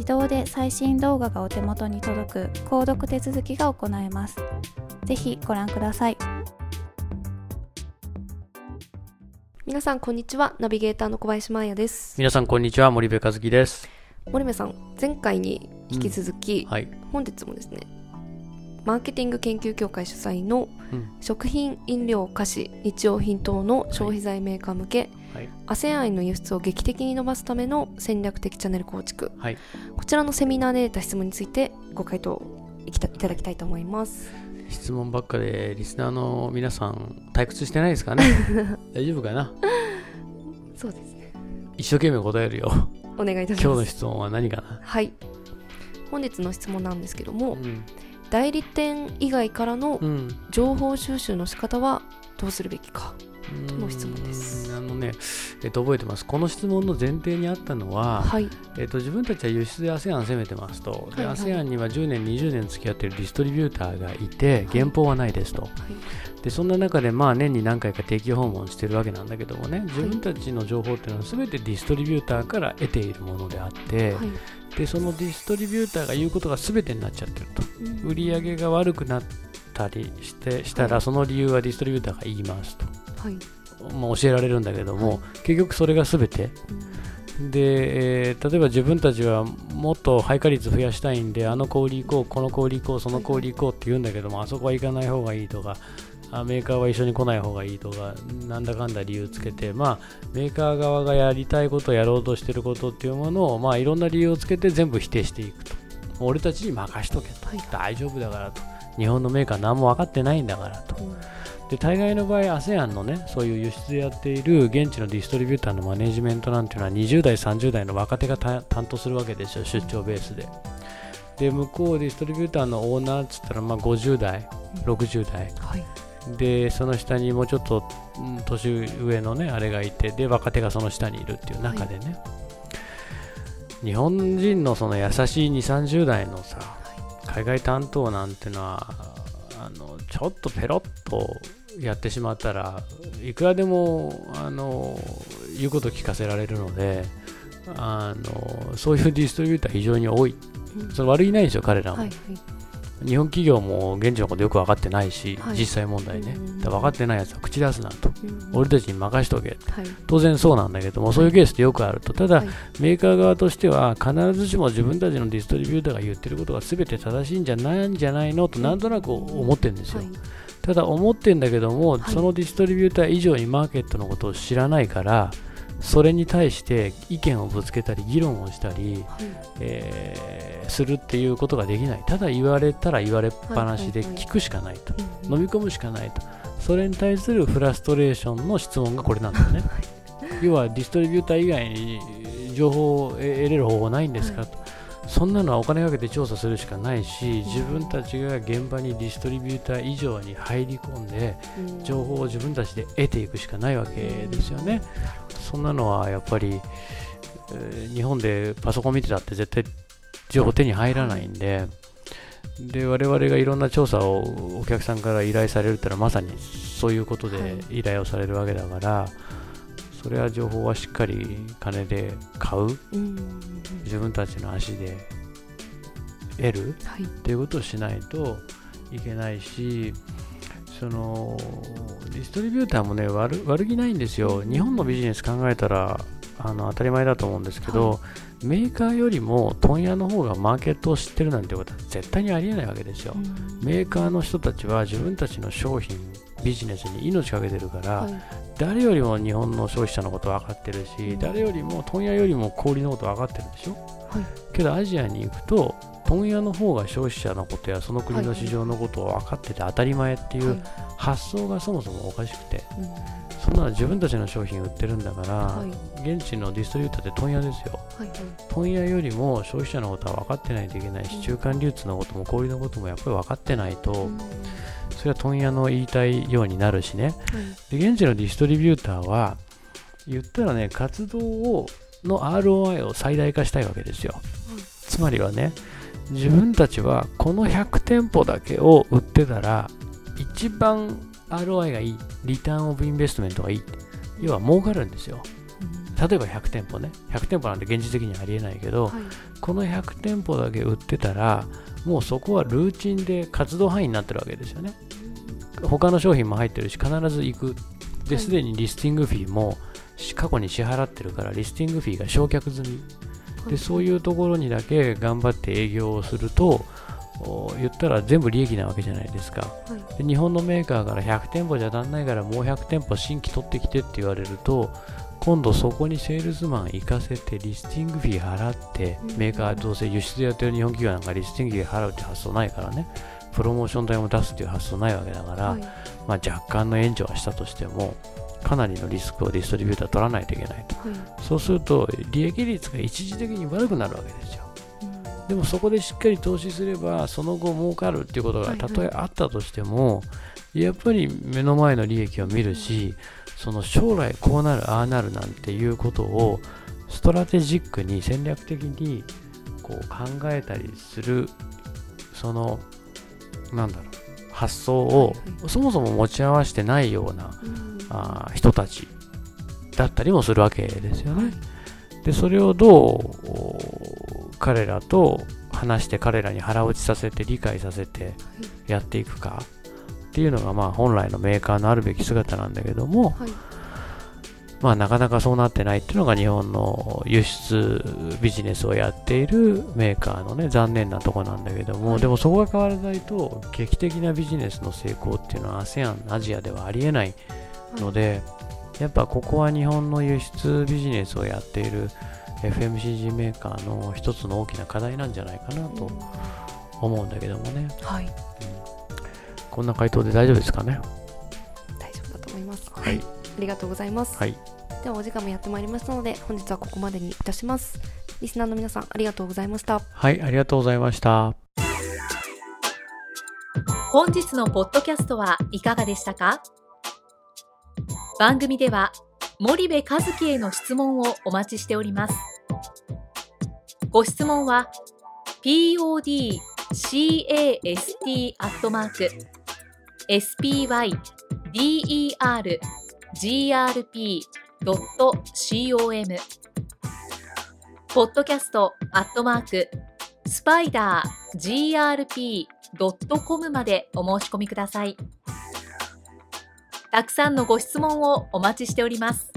自動で最新動画がお手元に届く購読手続きが行えます。ぜひご覧ください。皆さんこんにちは。ナビゲーターの小林真彩です。皆さんこんにちは。森部和樹です。森部さん前回に引き続き、はい。本日もですねマーケティング研究協会主催のうん。食品飲料菓子日用品等の消費財メーカー向け、はい。ASEAN への輸出を劇的に伸ばすための戦略的チャンネル構築。はい。こちらのセミナーで得た質問についてご回答いきただきたいと思います。質問ばっかでリスナーの皆さん退屈してないですかね？大丈夫かな？そうですね。一生懸命答えるよ。お願いいたし今日のます質問は何かな？はい。本日の質問なんですけども、うん、代理店以外からのうん、情報収集の仕方はどうするべきかとの質問です。あのね、えっと、覚えてます。この質問の前提にあったのは、はい。えっと、自分たちは輸出で ASEAN 攻めてますと、ではいはい。ASEAN には10年20年付き合っているディストリビューターがいて原稿はないですと、はい。でそんな中でまあ年に何回か定期訪問してるわけなんだけどもね自分たちの情報っていうのは全てディストリビューターから得ているものであって、はいでそのディストリビューターが言うことが全てになっちゃってると。うん。売り上げが悪くなったりしてしたら、はい。その理由はディストリビューターが言いますと、はい。まあ、教えられるんだけども、はい。結局それが全て。で、えー例えば自分たちはもっと配下率増やしたいんであの小売り行こうこの小売り行こうその小売り行こうって言うんだけどもあそこは行かない方がいいとかあメーカーは一緒に来ない方がいいとかなんだかんだ理由つけてまあメーカー側がやりたいことやろうとしてることっていうものをまあいろんな理由をつけて全部否定していくと。俺たちに任しとけと、はい。大丈夫だからと。日本のメーカー何も分かってないんだからと。うん。で大概の場合 ASEAN のねそういう輸出でやっている現地のディストリビューターのマネジメントなんていうのは20代30代の若手がた担当するわけですよ出張ベースで。で向こうディストリビューターのオーナーっつったらまあ50代60代。はいでその下にもうちょっとうん年上のねあれがいてで若手がその下にいるっていう中でね、日本人のその優しい2 3 0代のさ海外担当なんてのはあのちょっとペロッとやってしまったらいくらでもあの言うこと聞かせられるのであのそういうディストリビューター非常に多い。うん。それ悪いないんですよ彼らも、はい日本企業も現地のことよく分かってないし、はい。実際問題ね。分かってないやつは口出すなと。うん俺たちに任しとけはい。当然そうなんだけどもそういうケースってよくあると。ただ、はい。メーカー側としては必ずしも自分たちのディストリビューターが言ってることが全て正しいんじゃないんじゃないのとなんとなく思ってるんですよ、はい。ただ思ってんだけども、はい。そのディストリビューター以上にマーケットのことを知らないからそれに対して意見をぶつけたり議論をしたり、はい。えーするっていうことができない。ただ言われたら言われっぱなしではいはいはい。聞くしかないと、うん飲み込むしかないと。それに対するフラストレーションの質問がこれなんだよね。要はディストリビューター以外に情報を得れる方法ないんですか、とそんなのはお金かけて調査するしかないし自分たちが現場にディストリビューター以上に入り込んでうん。情報を自分たちで得ていくしかないわけですよね。そんなのはやっぱり、えー日本でパソコン見てたって絶対情報手に入らないんで、で我々がいろんな調査をお客さんから依頼されるってのはまさにそういうことではい。依頼をされるわけだから、それは情報はしっかり金で買う？うん。自分たちの足で得る？はい。っていうことをしないといけないしそのディストリビューターもね悪悪気ないんですよ。日本のビジネス考えたらあの当たり前だと思うんですけど、メーカーよりも問屋の方がマーケットを知ってるなんてことは絶対にありえないわけですよ、メーカーの人たちは自分たちの商品ビジネスに命かけてるから、はい誰よりも日本の消費者のこと分かってるし、うん。誰よりも問屋よりも小売りのこと分かってるでしょ、はい。けどアジアに行くと問屋の方が消費者のことやその国の市場のことを分かってて当たり前っていう発想がそもそもおかしくてうん。そんなの自分たちの商品売ってるんだから、はい。現地のディストリビューターって問屋ですよ。はいはい。問屋よりも消費者のことは分かってないといけないし、うん。中間流通のことも小売りのこともやっぱり分かってないと、うんそれは問屋の言いたいようになるしね。はいで現地のディストリビューターは言ったらね活動をの ROI を最大化したいわけですよ、つまりはね自分たちはこの100店舗だけを売ってたら一番 ROI がいいリターンオブインベストメントがいい。要は儲かるんですよ。例えば100店舗ね。100店舗なんて現実的にはありえないけど、はい。この100店舗だけ売ってたらもうそこはルーチンで活動範囲になってるわけですよね他の商品も入ってるし必ず行く。はい。ですでにリスティングフィーもし過去に支払ってるからリスティングフィーが償却済み。でそういうところにだけ頑張って営業をするとお言ったら全部利益なわけじゃないですか。はい。で日本のメーカーから100店舗じゃ足んないからもう100店舗新規取ってきてって言われると今度そこにセールスマン行かせてリスティングフィー払ってうん。メーカーどうせ輸出やってる日本企業なんかリスティングフィー払うって発想ないからねプロモーション代も出すっていう発想ないわけだから、はい。まあ、若干の援助はしたとしてもかなりのリスクをディストリビューター取らないといけないと。はい。そうすると利益率が一時的に悪くなるわけですよ。うん。でもそこでしっかり投資すればその後儲かるっていうことがはいはい。たとえあったとしても、やっぱり目の前の利益を見るしその将来こうなるああなるなんていうことをストラテジックに戦略的にこう考えたりするそのなんだろう発想をそもそも持ち合わせてないようなうん。あー人たちだったりもするわけですよね。はい。でそれをどうお彼らと話して彼らに腹落ちさせて理解させてやっていくかっていうのがまあ本来のメーカーのあるべき姿なんだけども、はいまあ、なかなかそうなってないっていうのが日本の輸出ビジネスをやっているメーカーのね残念なとこなんだけども、はい。でもそこが変わらないと劇的なビジネスの成功っていうのは ASEAN アジアではありえないので、やっぱここは日本の輸出ビジネスをやっている FMCG メーカーの一つの大きな課題なんじゃないかなと思うんだけどもね、はい。こんな回答で大丈夫ですかね？大丈夫だと思います。はいありがとうございます。はい。ではお時間もやってまいりましたので本日はここまでにいたします。リスナーの皆さんありがとうございました。はいありがとうございました。本日のポッドキャストはいかがでしたか？番組では森部和樹への質問をお待ちしております。ご質問は podcast grp.com ポッドキャストアットマークスパイダー grp.com までお申し込みください。たくさんのご質問をお待ちしております。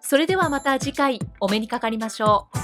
それではまた次回お目にかかりましょう。